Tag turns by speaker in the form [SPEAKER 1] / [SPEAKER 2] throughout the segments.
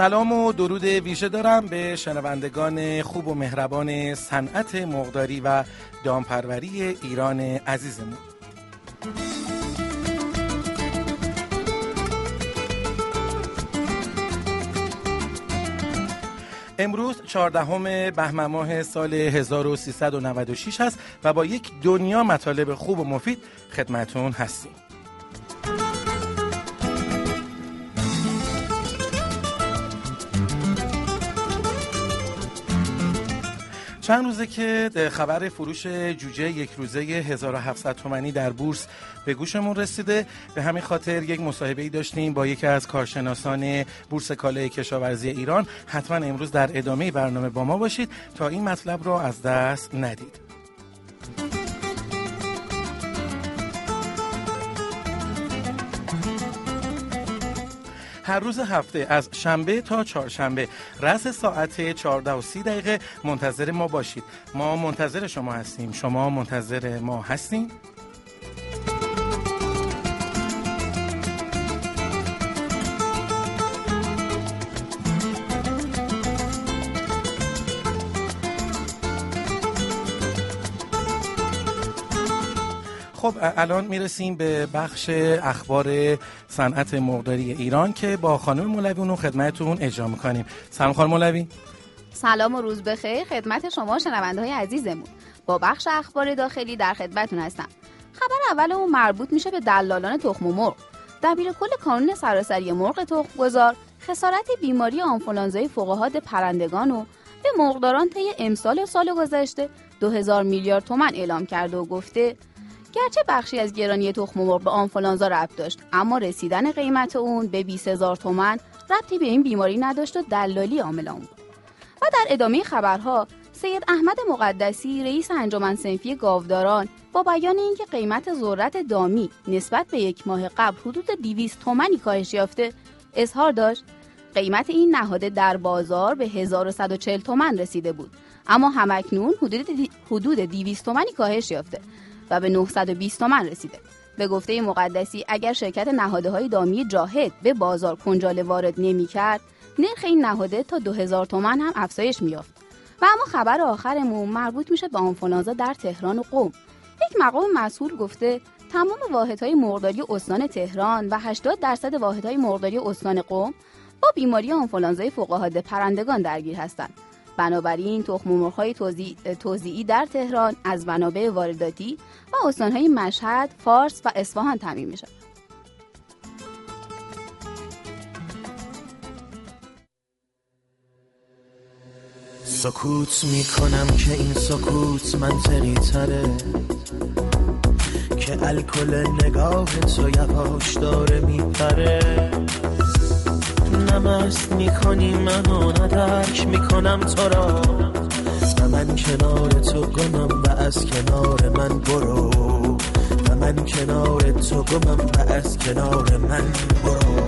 [SPEAKER 1] سلام و درود ویژه دارم به شنوندگان خوب و مهربان صنعت مقداری و دامپروری ایران عزیزمون. امروز 14 بهمن ماه سال 1396 هست و با یک دنیا مطالب خوب و مفید خدمتون هستیم. چند روزه که خبر فروش جوجه یک روزه 1700 تومنی در بورس به گوشمون رسیده. به همین خاطر یک مصاحبه ای داشتیم با یکی از کارشناسان بورس کالای کشاورزی ایران. حتما امروز در ادامه برنامه با ما باشید تا این مطلب را از دست ندید. هر روز هفته از شنبه تا چهارشنبه. رس ساعت 14 و 30 دقیقه. منتظر ما باشید. ما منتظر شما هستیم. شما منتظر ما هستیم خب الان می‌رسیم به بخش اخبار صنعت مقداری ایران که با خانم مولوی اونو خدمتتون اجرا می‌کنیم. سلام خانم مولوی.
[SPEAKER 2] سلام و روز بخیر. خدمت شما شنونده های عزیزمون. با بخش اخبار داخلی در خدمتتون هستم. خبر اولمون مربوط میشه به دلالان تخم مرغ. دبیر کل کانون سراسری مرغ تخم گذار خسارت بیماری آنفولانزای فوقهاد پرندگان و به مرغداران طی امسال سال گذشته 2000 میلیارد تومن اعلام کرده و گفته گرچه بخشی از گرانی تخم مرغ به آنفولانزا ربط داشت اما رسیدن قیمت اون به 20 هزار تومن ربطی به این بیماری نداشت و دلالی عامل اون بود. و در ادامه خبرها سید احمد مقدسی رئیس انجمن سنفی گاوداران با بیان اینکه قیمت ذرت دامی نسبت به یک ماه قبل حدود 200 تومنی کاهش یافته اظهار داشت قیمت این نهاده در بازار به 1140 تومن رسیده بود. اما همکنون حدود حدود 200 تومنی کاهش یافته. و به 920 تومن رسیده. به گفته مقدسی اگر شرکت نهاده های دامی جاهد به بازار کنجاله وارد نمی کرد نرخ این نهاده تا 2000 تومن هم افزایش میافت و اما خبر آخرمون مربوط میشه به آنفولانزا در تهران و قم. یک مقام مسئول گفته تمام واحدهای مرغداری استان تهران و 80 درصد واحدهای مرغداری استان قم با بیماری آنفولانزای فوقالعاده پرندگان درگیر هستند. بنابراین تخم مرغ‌های توزیعی در تهران از منابع وارداتی و استانهای مشهد، فارس و اصفهان تامین میشه.
[SPEAKER 3] سکوت می‌کنم که این سکوت منطقی تره که الکل نگاه تو یواش داره میپره نمست می‌کنی منو ندرک می‌کنم تو را. و من کنار تو گمم و از کنار من برو. و من کنار تو گمم و از کنار من برو.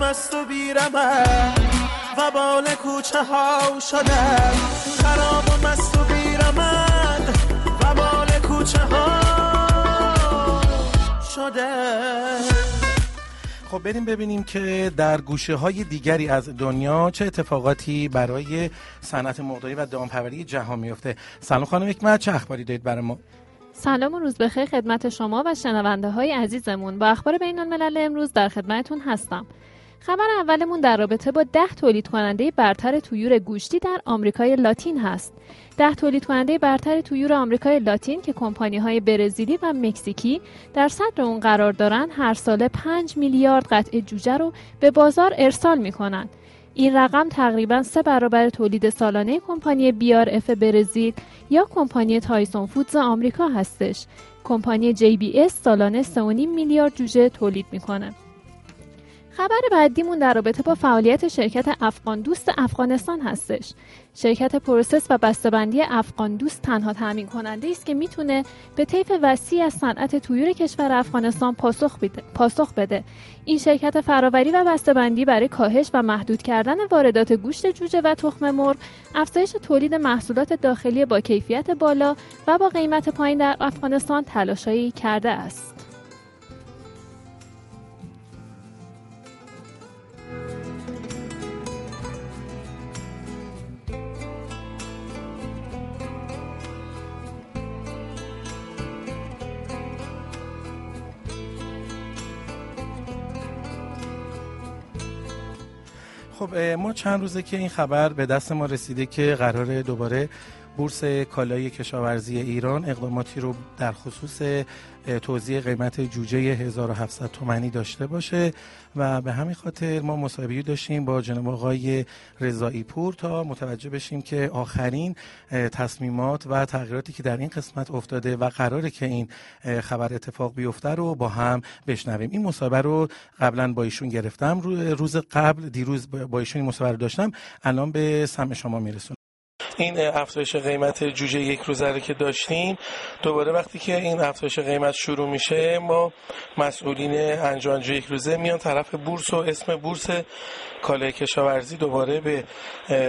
[SPEAKER 3] خرابم است و بیرم و بال کوچه ها شدم. خرابم است و بیرم و بال کوچه ها شده
[SPEAKER 1] خب بریم ببینیم که در گوشه های دیگری از دنیا چه اتفاقاتی برای صنعت مقداری و دامپروری جهان میفته. سلام خانم حکمت چه اخباری دارید برای ما؟
[SPEAKER 4] سلام و روز بخیر خدمت شما و شنونده های عزیزمون. با اخبار بین الملل امروز در خدمتتون هستم. خبر اولمون در رابطه با ده تولید کننده برتر طیور گوشتی در آمریکای لاتین هست. ده تولید کننده برتر طیور آمریکای لاتین که کمپانی های برزیلی و مکزیکی در صدر اون قرار دارند هر ساله 5 میلیارد قطعه جوجه رو به بازار ارسال می کنند. این رقم تقریبا سه برابر تولید سالانه کمپانی BRF برزیل یا کمپانی تایسون فودز آمریکا هستش. کمپانی JBS سالانه 3.5 میلیارد جوجه تولید می‌کنه. خبر بعدیمون در رابطه با فعالیت شرکت افغان دوست افغانستان هستش. شرکت process و بسته‌بندی افغان دوست تنها تامین کننده است که می‌تونه به طیف وسیع از صنعت طیور کشور افغانستان پاسخ بده. پاسخ بده. این شرکت فراوری و بسته‌بندی برای کاهش و محدود کردن واردات گوشت جوجه و تخم مرغ، افزایش تولید محصولات داخلی با کیفیت بالا و با قیمت پایین در افغانستان تلاشایی کرده است.
[SPEAKER 1] خب ما چند روزه که این خبر به دست ما رسیده که قرار دوباره بورس کالای کشاورزی ایران اقداماتی رو در خصوص توزیع قیمت جوجه 1700 تومنی داشته باشه و به همین خاطر ما مصاحبه داشتیم با جناب آقای رضایی پور تا متوجه بشیم که آخرین تصمیمات و تغییراتی که در این قسمت افتاده و قراره که این خبر اتفاق بیفته رو با هم بشنویم. این مصاحبه رو قبلا با ایشون گرفتم. روز قبل دیروز با ایشون مصاحبه داشتم. الان به سمع شما میرسونم. این افزایش قیمت جوجه یک روزه که داشتیم دوباره وقتی که این افزایش قیمت شروع میشه ما مسئولین انجام یک روزه میان طرف بورس و اسم بورس کالای کشاورزی دوباره به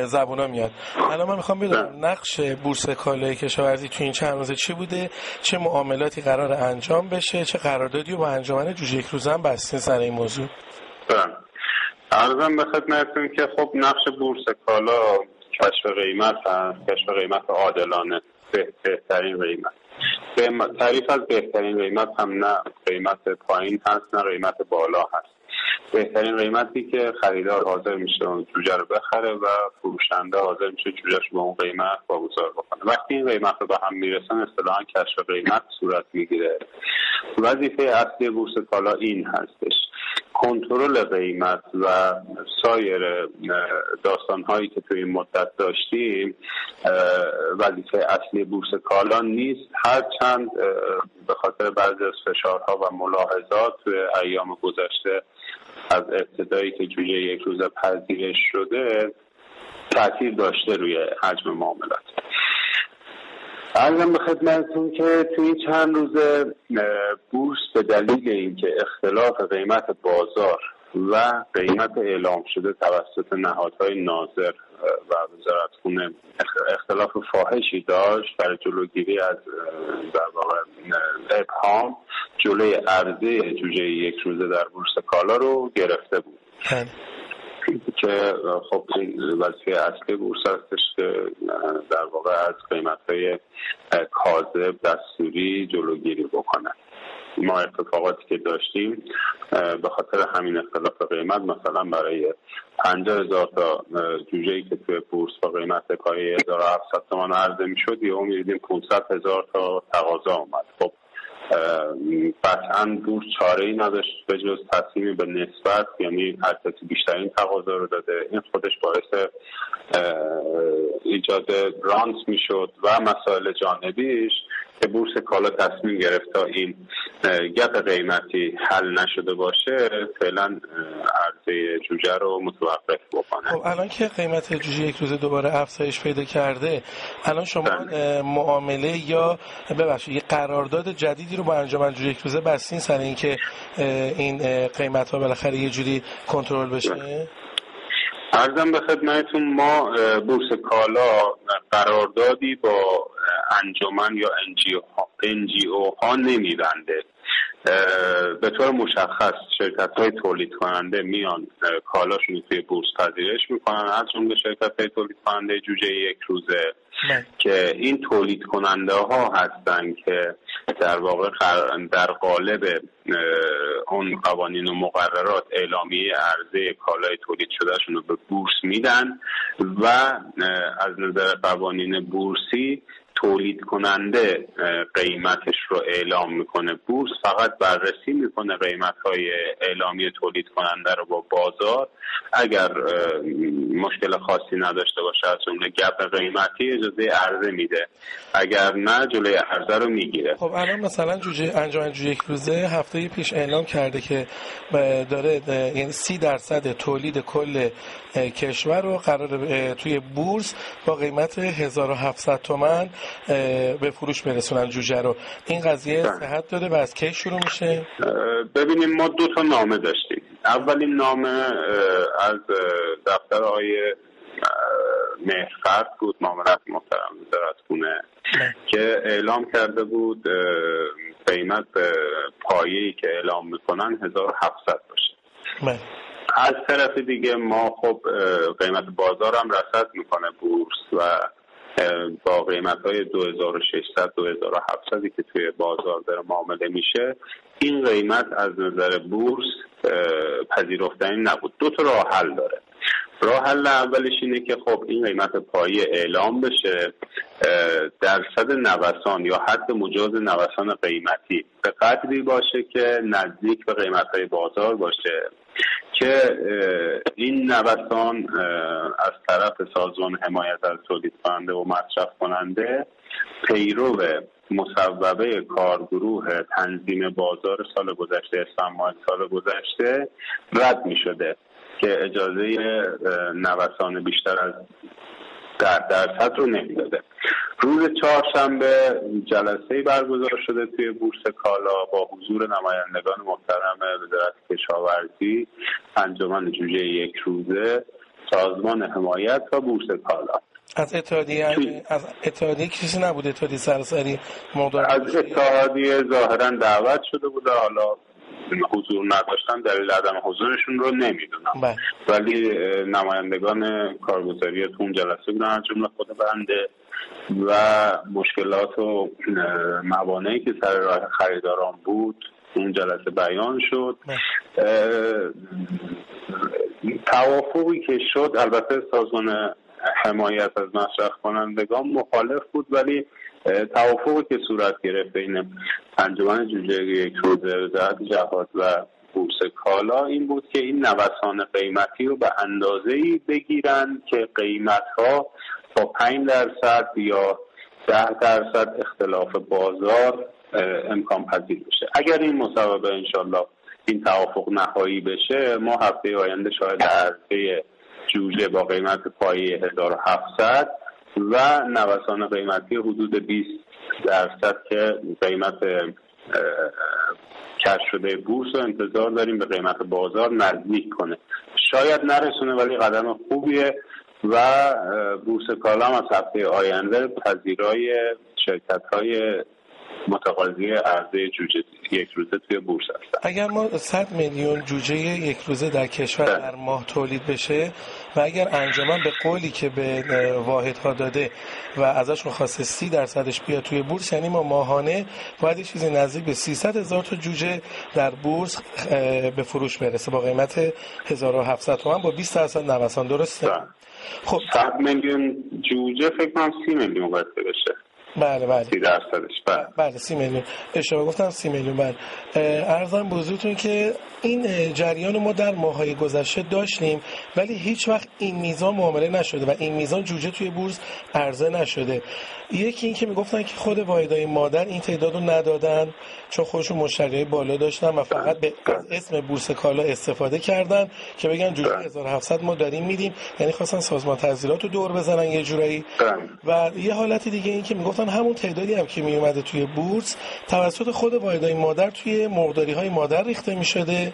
[SPEAKER 1] زبونا میاد الان من می‌خوام بدونم نقش بورس کالای کشاورزی تو این چند روزه چی بوده؟ چه معاملاتی قرار انجام بشه؟ چه قراردادی با انجمن جوجه یک روزه هم بستین سر این موضوع؟
[SPEAKER 5] ارزم به خدمتتون که خب نقش بورس کالا کشف قیمت هست کشف قیمت عادلانه بهترین قیمت. تعریف از بهترین قیمت هم نه قیمت پایین هست نه قیمت بالا هست. بهترین قیمتی که خریدار حاضر میشه اون جوجه رو بخره و فروشنده حاضر میشه جوجهش به اون قیمت واگذار بکنه. وقتی این قیمت رو به هم می‌رسن اصطلاحا کشف قیمت صورت می‌گیره. وظیفه اصلی بورس کالا این هستش. کنترل قیمت و سایر داستان هایی که توی این مدت داشتیم وظیفه اصلی بورس کالا نیست. هرچند به خاطر بعضی از فشارها و ملاحظات توی ایام گذشته از ابتدایی که جوجه یک روز پذیرش شده تاثیر داشته روی حجم معاملات. ارزم به خدمتتون که توی چند روز بورس به دلیل اینکه اختلاف قیمت بازار و قیمت اعلام شده توسط نهادهای ناظر و وزارت خونه اختلاف فاحشی داشت برای جلوگیری از در واقع ابهام جلوی عرضه جوجه یک روزه در بورس کالا رو گرفته بود بله. که خب این وظیفه اصلی بورس هستش که در واقع از قیمت های کاذب دستوری جلوگیری بکنن ما اتفاقاتی که داشتیم به خاطر همین اختلاف قیمت مثلا برای پنجاه هزار تا جوجه ای که توی بورس با قیمت کاری 1700 تومان عرضه می شد یه می‌دیدیم 500 هزار تا تقاضا اومد. خب قطعا بورس چاره ای نداشت به جز تصمیمی به نسبت یعنی هر بیشترین تقاضا رو داده. این خودش باعث ایجاد رانت می‌شد و مسائل جانبیش که بورس کالا تصمیم گرفت تا این گپ قیمتی حل نشده باشه فعلا عرضه جوجه رو متوقف بکنه.
[SPEAKER 1] خب الان که قیمت جوجه یک روزه دوباره افزایش پیدا کرده الان شما بله. معامله یا ببخشید یه قرارداد جدیدی رو با انجمن جوجه یک روزه بستین سر اینکه این قیمت ها بالاخره یه جوری کنترل بشه؟
[SPEAKER 5] ارزم به خدمتتون ما بورس کالا قراردادی با انجمن یا انجیو ها نمیبنده. به طور مشخص شرکت های تولید کننده میان کالاشون توی بورس پذیرش می‌کنن. از جمله شرکت های تولید کننده جوجه یک روزه. نه. که این تولید کننده ها هستن که در واقع در قالب اون قوانین و مقررات اعلامیه عرضه کالای تولید شدهشون رو به بورس میدن و از نظر قوانین بورسی تولید کننده قیمتش رو اعلام می‌کنه. بورس فقط بررسی می‌کنه قیمت های اعلامی تولید کننده رو با بازار. اگر مشکل خاصی نداشته باشه از جمله گپ قیمتی اجازه عرضه میده. اگر نه جلوی عرضه رو می‌گیره.
[SPEAKER 1] خب الان مثلا جوجه انجام جوجه یک روزه هفته پیش اعلام کرده که داره یعنی سی درصد تولید کل کشور رو قرار توی بورس با قیمت 1700 تومن به فروش برسونن جوجه رو این قضیه بله. صحت داره و از کی شروع میشه
[SPEAKER 5] ببینیم ما دو تا نامه داشتیم اولین نامه از دفتر آقای مهرفرد بود معاملت محترم وزارتخونه بله. که اعلام کرده بود قیمت پایه‌ای که اعلام می‌کنن 1700 باشه بله. از طرف دیگه ما خب قیمت بازار هم رسد می‌کنه بورس و با قیمت های 2600 2700 که توی بازار داره معامله میشه این قیمت از نظر بورس پذیرفتنی نبود. دو تا راه حل داره. راه حل اولش اینه که خب این قیمت پایی اعلام بشه درصد نوسان یا حد مجاز نوسان قیمتی به قدری باشه که نزدیک به قیمت های بازار باشه. که این نوسان از طرف سازمان حمایت از تولید کننده و مصرف کننده پیرو مصوبه کارگروه تنظیم بازار سال گذشته اسفند سال گذشته رد می شده که اجازه نوسان بیشتر از در درصد رو نمی‌داده. روز چهارشنبه جلسه برگزار شده توی بورس کالا با حضور نمایندگان محترم وزارت کشاورزی انجمن جوجه یک روزه سازمان حمایت و بورس کالا.
[SPEAKER 1] از اتحادیه از اتحادیه کسی نبود اتحادیه سراسری
[SPEAKER 5] موضوع از اتحادیه ظاهرا دعوت شده بوده. حالا حضور نداشتن دلیل عدم حضورشون رو نمی‌دونم بله. ولی نمایندگان کارگزاری تو اون جلسه بودن از جمله خود بنده و مشکلات و موانعی که سر راه خریداران بود اون جلسه بیان شد بله. توافقی که شد البته سازمان حمایت از مصرف کنندگان مخالف بود ولی توافقی که صورت گرفت بین انجمن جوجه یک روزه وزارت جهاد و بورس کالا. این بود که این نوسان قیمتی رو به اندازه ای بگیرن که قیمت ها با 5 درصد یا 10 درصد اختلاف بازار امکان پذیر بشه. اگر این مصوبه انشالله این توافق نهایی بشه ما هفته آینده شاید عرضه جوجه با قیمت پایی 1700 و نوسان قیمتی حدود 20 درصد که قیمت کش شده بورس رو انتظار داریم به قیمت بازار نزدیک کنه. شاید نرسونه ولی قدم خوبیه و بورس کالام از هفته آینده پذیرای شرکت های متقاضی عرضه جوجه یک روزه توی بورس هستن.
[SPEAKER 1] اگر ما 100 میلیون جوجه یک روزه در کشور بله. در ماه تولید بشه و اگر انجمن به قولی که به واحدها داده و ازشون خواسته سی درصدش بیاد توی بورس یعنی ما ماهانه باید یه چیزی نزدیک به 300 هزار تا جوجه در بورس به فروش برسه با قیمت 1700 تومن با 20 درصد نوسان. درسته؟
[SPEAKER 5] بله. خب. 100 میلیون جوجه فکر کنم 30 میلیون بشه.
[SPEAKER 1] بله بله. سی
[SPEAKER 5] درصدش بله.
[SPEAKER 1] بله سی میلیون. اشتباه گفتم سی میلیون بله. ارزم بزرگتون که این جریان ما در ماهای گذشته داشتیم ولی هیچ وقت این میزان معامله نشده و این میزان جوجه توی بورس عرضه نشده. یکی این که می‌گفتن که خود واحدهای مادر این تعداد رو ندادن چون خودشون مشتری بالا داشتن و فقط به اسم بورس کالا استفاده کردن که بگن جوجه 1700 ما داریم میدیم یعنی خواستن سازمان رو دور بزنن یه جورایی. و یه حالت دیگه این که می‌گفتن همون تعدادی هم که میومده توی بورس توسط خود واحدهای مادر توی مرغداری های مادر ریخته می‌شده.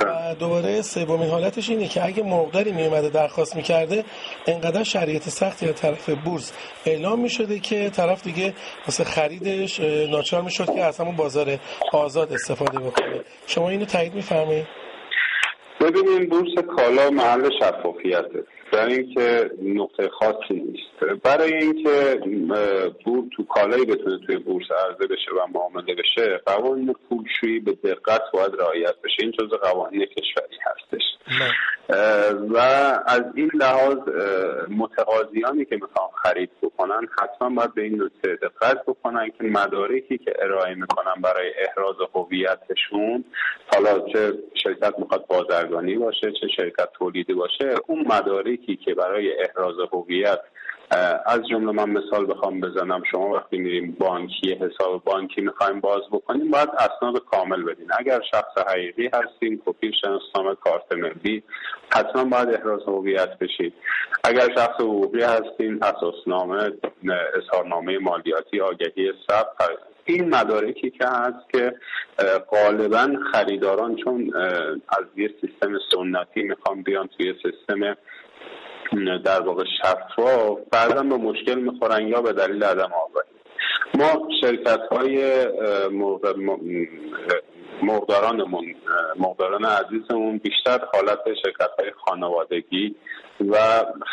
[SPEAKER 1] و دوباره سومین حالتش اینه که اگه مرغداری میومده درخواست می‌کرده انقدر شرایط سختی از طرف بورس اعلام می‌شده که طرف دیگه واسه خریدش ناچار می‌شد که از همون بازار آزاد استفاده بکنه. شما اینو تایید میفرمایید؟
[SPEAKER 5] ببینیم بورس کالا محل شفافیته. برای اینکه نقطه خاصی نیست. برای اینکه بور تو کالایی بتونه توی بورس عرضه بشه و معامله بشه قوانین پولشویی به دقت باید رعایت بشه. این جزء قوانین کشوری هستش. و از این لحاظ متقاضیانی که می‌خوان خرید بکنن حتما باید به این نکته دقت بکنن که مدارکی که ارائه می‌کنن برای احراز هویتشون حالا چه شرکت می‌خواد بازرگانی باشه چه شرکت تولیدی باشه اون مدارکی که برای احراز هویت از جمله من مثال بخوام بزنم. شما وقتی میریم بانکی حساب بانکی می‌خوایم باز بکنیم باید اسناد کامل بدین. اگر شخص حقیقی هستین کپی شناسنامه کارت ملی حتما باید احراز هویت بشید. اگر شخص حقوقی هستین اساسنامه اظهارنامه مالیاتی آگهی ثبت این مدارکی که هست که غالبا خریداران چون از یه سیستم سنتی می‌خوان بیان توی سیستم در واقع شفاف بعضا به مشکل می‌خورن یا به دلیل عدم آگاهی. ما شرکت های مقدارانمون مقداران عزیزمون بیشتر حالت شرکت های خانوادگی و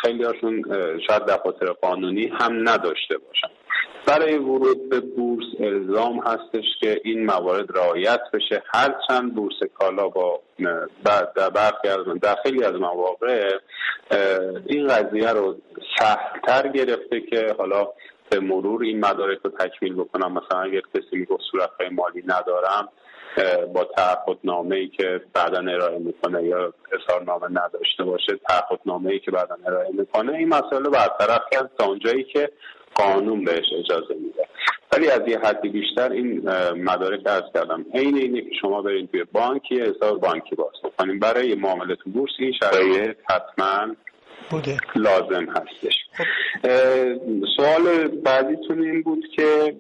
[SPEAKER 5] خیلی هاشون شاید دفاتر قانونی هم نداشته باشن. برای ورود به بورس الزام هستش که این موارد رعایت بشه. هرچند بورس کالا با در برخی از در از مواقع این قضیه رو سختتر گرفته که حالا به مرور این مدارک رو تکمیل بکنم. مثلا اگر کسی می‌گفت صورت مالی ندارم با تعهد نامه ای که بعدا ارائه می‌کنه یا اظهار نامه نداشته باشه تعهد نامه ای که بعدا ارائه می‌کنه این مسئله برطرف کرد. تا اونجایی که قانون بهش اجازه میده. ولی از یه حدی بیشتر این مدارک ارز کردم. عین اینه که شما برید توی بانکی حساب بانکی باز بکنیم. برای معامله تو بورس این شرایط حتما بوده. لازم هستش. خب. سوال بعدیتون این بود که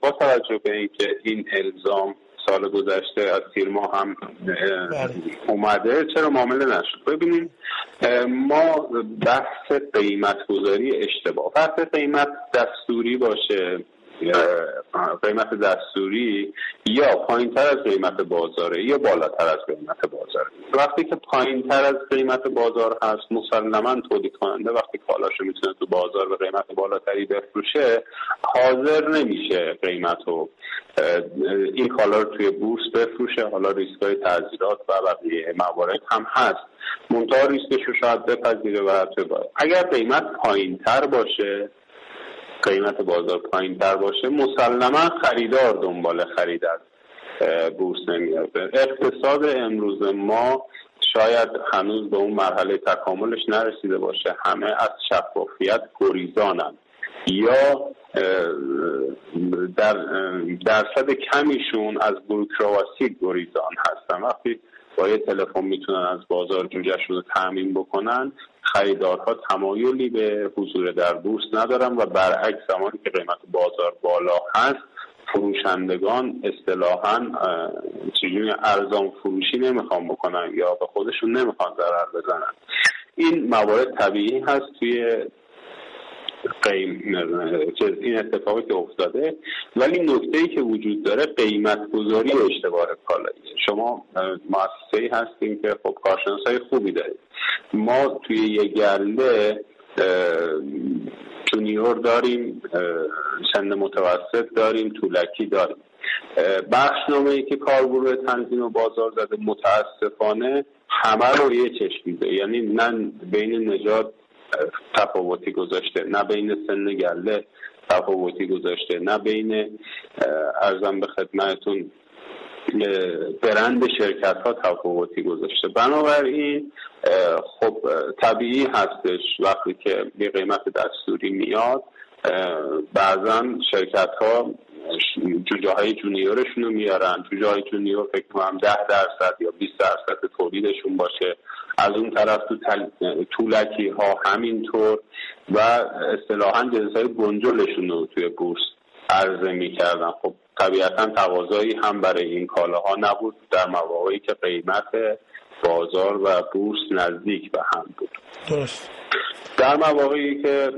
[SPEAKER 5] با توجه به اینکه این الزام سال گذشته از تیر ماه هم بله. اومده. چرا معامله نشد؟ ببینید ما بحث قیمت گذاری اشتباه. بحث قیمت دستوری باشه. قیمت دستوری یا پایین تر از قیمت بازاره یا بالاتر از قیمت بازاره. وقتی که پایین تر از قیمت بازار هست مسلما تولید کننده وقتی کالاشو می‌تونه تو بازار به قیمت بالاتری بفروشه حاضر نمیشه قیمت رو این کالا رو توی بورس بفروشه. حالا ریسک های تعذیرات و بقیه موارد هم هست. منتها ریسکش رو شاید بپذیره و اگر قیمت پایین تر باشه قیمت بازار پایین تر باشه مسلما خریدار دنبال خرید از بورس نمیاد اقتصاد امروز ما شاید هنوز به اون مرحله تکاملش نرسیده باشه. همه از شفافیت گریزانن. یا در درصد کمیشون از بروکراسی گریزان هستن. وقتی با یه تلفن می‌تونن از بازار جوجهشون رو تعمین بکنن. خریدارها تمایلی به حضور در بورس ندارن و برعکس زمانی که قیمت بازار بالا هست فروشندگان اصطلاحا چجوری ارزان فروشی نمی‌خوان بکنن یا به خودشون نمی‌خوان ضرر بزنن. این موارد طبیعی هست توی قیم این اتفاقی که افتاده. ولی نکته ای که وجود داره قیمت گذاری اشتباه کالایی شما مؤسسه هستیم که خب کارشناس های خوبی دارید. ما توی یه گله جونیور داریم سن متوسط داریم طولکی داریم. بخشنامه ای که کارگروه تنظیم و بازار زده متاسفانه همه رو یه چشمیده یعنی نه بین نجات تفاوتی گذاشته. نه بین سن گله تفاوتی گذاشته نه بین ارزم به خدمتون برند شرکت ها تفاوتی گذاشته. بنابراین خب طبیعی هستش وقتی که به قیمت دستوری میاد بعضا شرکت ها جوجه های جونیورشون رو میارن. جوجه های جونیور فکر کنم ده درصد یا 20 درصد تولیدشون باشه. از اون طرف تو طولکی ها همینطور و اصطلاحا جنس های گنجلشون رو توی بورس عرضه می‌کردن. خب طبیعتا تقاضایی هم برای این کالاها نبود در مواقعی که قیمت بازار و بورس نزدیک به هم بود. درست. در مواقعی که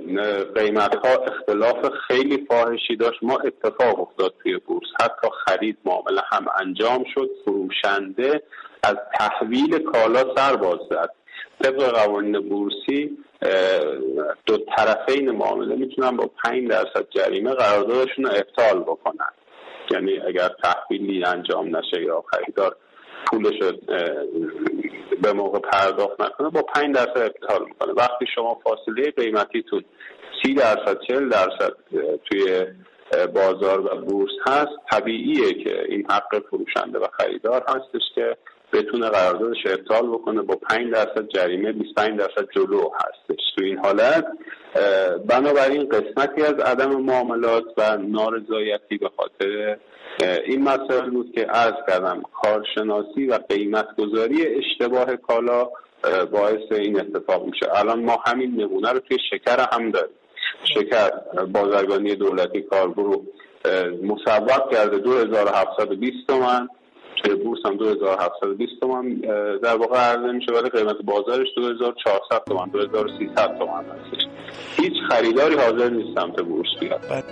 [SPEAKER 5] قیمت ها اختلاف خیلی فاحشی داشت ما اتفاق افتاد توی بورس. حتی خرید معامله هم انجام شد فروشنده از تحویل کالا سر باز زد. طبق قوانین بورسی دو طرفین معامله می‌تونن با 5 درصد جریمه قراردادشون رو ابطال بکنن. یعنی اگر تحویلی انجام نشه یا خریدار پولش به موقع پرداخت نکنه با 5 درصد ابطال می‌کنه. وقتی شما فاصله قیمتیتون 30 درصد 40 درصد توی بازار و بورس هست طبیعیه که این حق فروشنده و خریدار هستش که بتونه قراردادش ابطال بکنه با 5 درصد جریمه 25 درصد جلو هستش. تو این حالت بنابراین قسمتی از عدم معاملات و نارضایتی به خاطر این مسائل بود که عرض کردم کارشناسی و قیمت گذاری اشتباه کالا باعث این اتفاق میشه. الان ما همین نمونه رو توی شکر هم داریم. شکر بازرگانی دولتی کارگروه مصوب کرده 2720 تومن. توی بورس هم 2720 تومن در واقع عرضه میشه ولی قیمت بازارش 2400 تومن 2300 تومن هستش. هیچ خریداری حاضر نیست سمت بورس بیاد.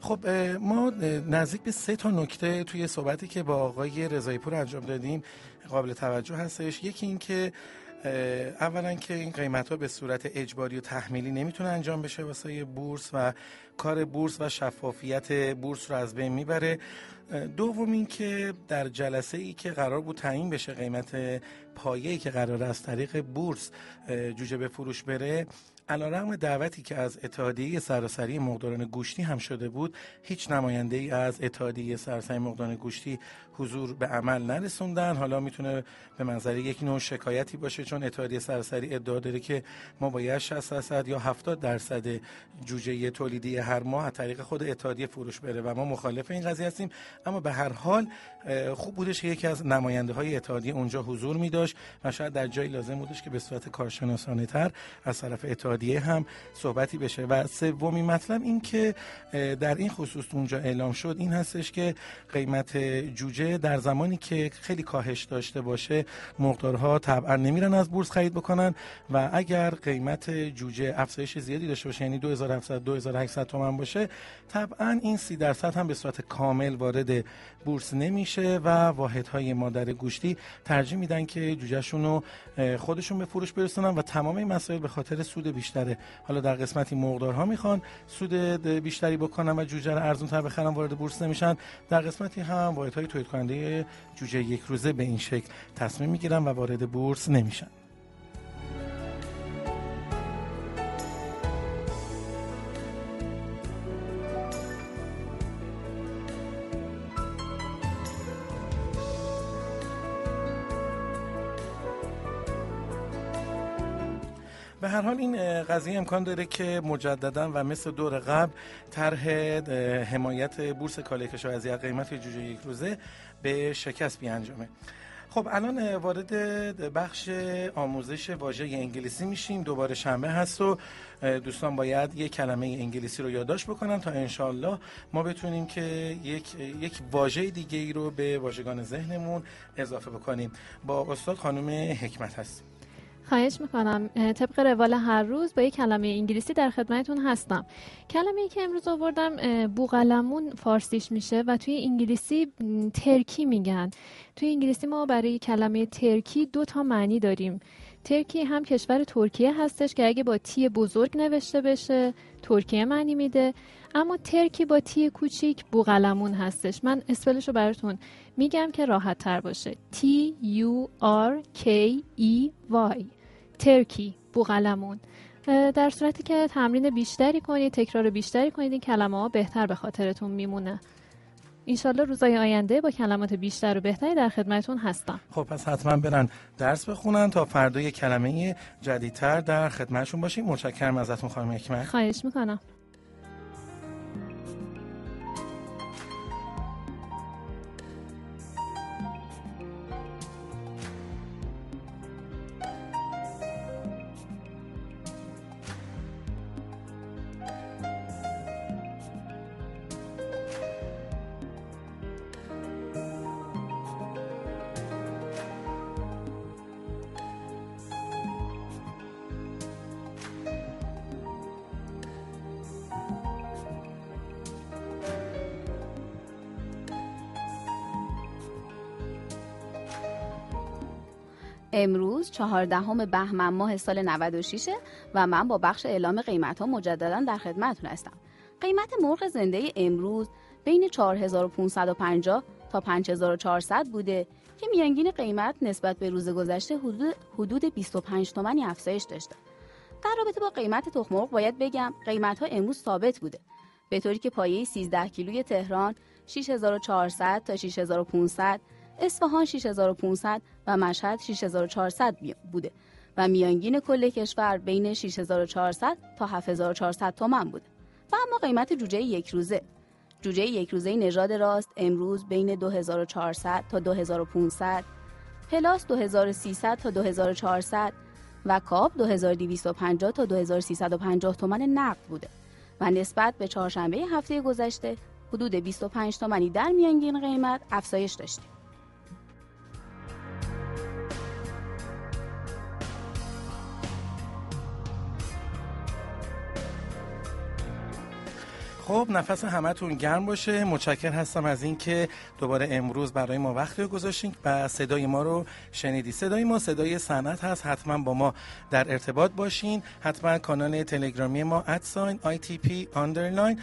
[SPEAKER 1] خب ما نزدیک به سه تا نکته توی صحبتی که با آقای رضایی پور انجام دادیم قابل توجه هستش. یکی این که اولا که این قیمت ها به صورت اجباری و تحمیلی نمی‌تونه انجام بشه واسه بورس و کار بورس و شفافیت بورس رو از بین می‌بره. دوم این که در جلسه ای که قرار بود تعیین بشه قیمت پایه‌ای که قرار از طریق بورس جوجه به فروش بره علیرغم دعوتی که از اتحادیه سراسری مقداران گوشتی هم شده بود هیچ نماینده ای از اتحادیه سراسری مقداران گوشتی حضور به عمل نرسوندن. حالا می‌تونه به منظر یک نوع شکایتی باشه چون اتحادیه سراسری ادعا داره که ما باید 60 درصد یا 70 درصد جوجه تولیدی هر ماه از طریق خود اتحادیه فروش بره و ما مخالف این قضیه هستیم. اما به هر حال خوب بودش که یکی از نماینده های اتحادیه اونجا حضور می داشت و شاید در جایی لازم بودش که به صورت کارشناسانه تر از طرف اتحادیه هم صحبتی بشه. و سومین مطلب این که در این خصوص اونجا اعلام شد این هستش که قیمت جوجه در زمانی که خیلی کاهش داشته باشه مقدارها طبعا نمیرن از بورس خرید بکنن. و اگر قیمت جوجه افزایش زیادی داشته باشه یعنی 2700 2800 تومان باشه طبعا این 30 درصد هم به صورت کامل وارد بورس نمیشه و واحدهای مادر گوشتی ترجیح میدن که جوجهشون رو خودشون به فروش برسونن و تمام این مسائل به خاطر سود بیشتره. حالا در قسمتی مقدارها می‌خوان سود بیشتری بکنن و جوجه رو ارزون تر بخرن وارد بورس نمیشن. در قسمتی هم واحدهای تولید کننده جوجه یک روزه به این شکل تصمیم می‌گیرن و وارد بورس نمیشن. هر حال این قضیه امکان داره که مجددا و مثل دور قبل طرح حمایت بورس کالای کشاورزی از قیمت جوجه یک روزه به شکست بیانجامه خب الان وارد بخش آموزش واژه انگلیسی میشیم. دوباره شنبه هست و دوستان باید یک کلمه انگلیسی رو یادداشت بکنن تا انشالله ما بتونیم که یک یک واژه دیگه ای رو به واژگان ذهنمون اضافه بکنیم. با استاد خانم حکمت هستیم.
[SPEAKER 4] خواهش می‌کنم طبق روال هر روز با یک کلمه انگلیسی در خدمتون هستم. کلمه ای که امروز آوردم بوغلمون فارسیش میشه و توی انگلیسی ترکی میگن. توی انگلیسی ما برای کلمه ترکی دو تا معنی داریم. ترکی هم کشور ترکیه هستش که اگه با تی بزرگ نوشته بشه ترکیه معنی میده. اما ترکی با تی کوچیک بوغلمون هستش. من اسپلش رو براتون میگم که راحت تر باشه. T U R K E Y ترکی بوغلمون. در صورتی که تمرین بیشتری کنید تکرار بیشتری کنید این کلمه ها بهتر به خاطرتون میمونه. اینشالله روزای آینده با کلمات بیشتر و بهتری در خدمتون هستم.
[SPEAKER 1] خب پس حتما برن درس بخونن تا فردا کلمه جدیدتر در خدمتشون باشیم. متشکرم ازتون خانم حکمت.
[SPEAKER 4] خواهش می‌کنم.
[SPEAKER 2] امروز چهاردهم بهمن ماه سال 96 و من با بخش اعلام قیمت ها مجددا در خدمتتون هستم. قیمت مرغ زنده امروز بین 4550 تا 5400 بوده که میانگین قیمت نسبت به روز گذشته حدود حدود 25 تومانی افزایش داشته. در رابطه با قیمت تخم مرغ باید بگم قیمت ها امروز ثابت بوده. به طوری که پایه 13 کیلوی تهران 6400 تا 6500 اصفهان 6500 و مشهد 6400 بوده و میانگین کل کشور بین 6400 تا 7400 تومن بوده و اما قیمت جوجه یک روزه جوجه یک روزه نژاد راست امروز بین 2400 تا 2500 پلاس 2300 تا 2400 و کاب 2250 تا 2350 تومن نقد بوده و نسبت به چهارشنبه هفته گذشته حدود 25 تومانی در میانگین قیمت افزایش داشتیم.
[SPEAKER 1] خب نفس همتون گرم باشه. متشکر هستم از اینکه دوباره امروز برای ما وقتی رو گذاشتین و صدای ما رو شنیدی. صدای ما صدای صنعت هست. حتما با ما در ارتباط باشین. حتما کانال تلگرامی ما ادساین P underline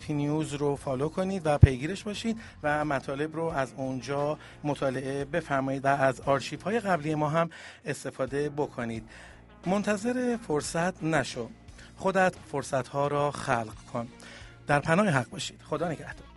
[SPEAKER 1] P News رو follow کنید و پیگیرش باشید و مطالب رو از اونجا مطالعه بفرمایید و از آرشیو های قبلی ما هم استفاده بکنید. منتظر فرصت نشو. خودت فرصت ها را خلق کن. در پناه حق باشید. خدا نگهدار.